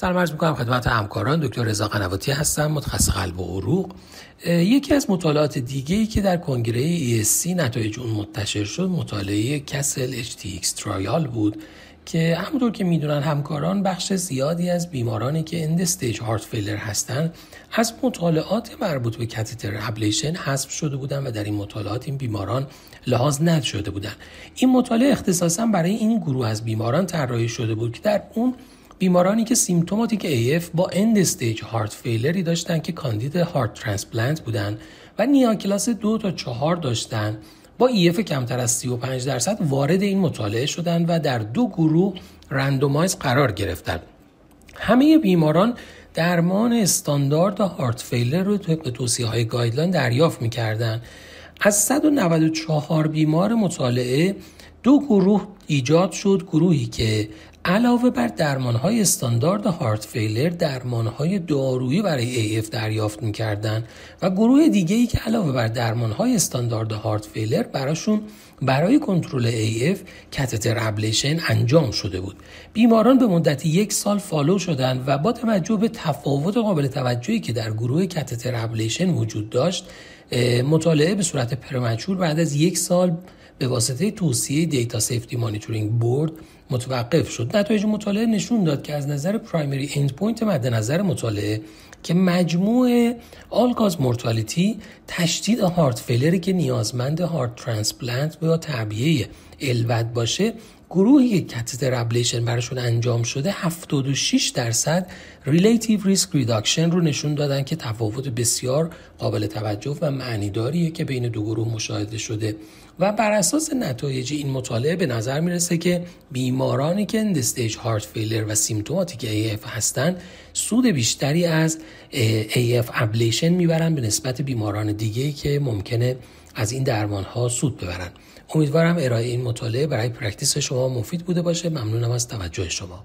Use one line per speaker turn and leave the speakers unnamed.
سلام عرض می‌کنم خدمت همکاران. دکتر رضا قنواتی هستم متخصص قلب و عروق. یکی از مطالعات دیگه ای که در کنگره ESC نتایج اون منتشر شد مطالعه CASTLE-HTx trial بود که همونطور که می‌دونن همکاران بخش زیادی از بیمارانی که end stage heart failure هستن از مطالعات مربوط به catheter ablation حذف شده بودن و در این مطالعات این بیماران لحاظ نشده بودن. این مطالعه اختصاصا برای این گروه از بیماران طراحی شده بود که در اون بیمارانی که symptomatic AF با end stage heart failure ی داشتن که کاندید heart transplant بودن و NYHA class دو تا چهار داشتن با EF کمتر از 35 درصد وارد این مطالعه شدند و در دو گروه randomize قرار گرفتند. همه بیماران درمان استاندارد heart failure رو طبق توصیه های guideline دریافت می‌کردن از 194 بیمار مطالعه دو گروه ایجاد شد گروهی که علاوه بر درمانهای استاندارد heart failure درمانهای دارویی برای AF دریافت می‌کردن و گروه دیگه ای که علاوه بر درمانهای استاندارد heart failure براشون برای کنترل AF catheter ablation انجام شده بود. بیماران به مدت یک سال follow شدند و با توجه به تفاوت قابل توجهی که در گروه catheter ablation وجود داشت مطالعه به صورت premature بعد از یک سال به واسطه توصیه data safety monitoring board متوقف شد. نتایج مطالعه نشون داد که از نظر primary end point مد نظر مطالعه که مجموع all-cause mortality تشدید heart failure ی که نیازمند heart transplant یا تعبیه LVAD باشه گروهی که catheter ablation براشون انجام شده 76 درصد relative risk reduction رو نشون دادن که تفاوت بسیار قابل توجه و معنیداریه که بین دو گروه مشاهده شده. و بر اساس نتایج این مطالعه به نظر می‌رسه که بیمارانی که end stage heart failure و symptomatic AF هستند سود بیشتری از AF ablation می‌برن به نسبت بیماران دیگه که ممکنه از این درمان ها سود ببرن. امیدوارم ارائه این مطالعه برای practice شما مفید بوده باشه. ممنونم از توجه شما.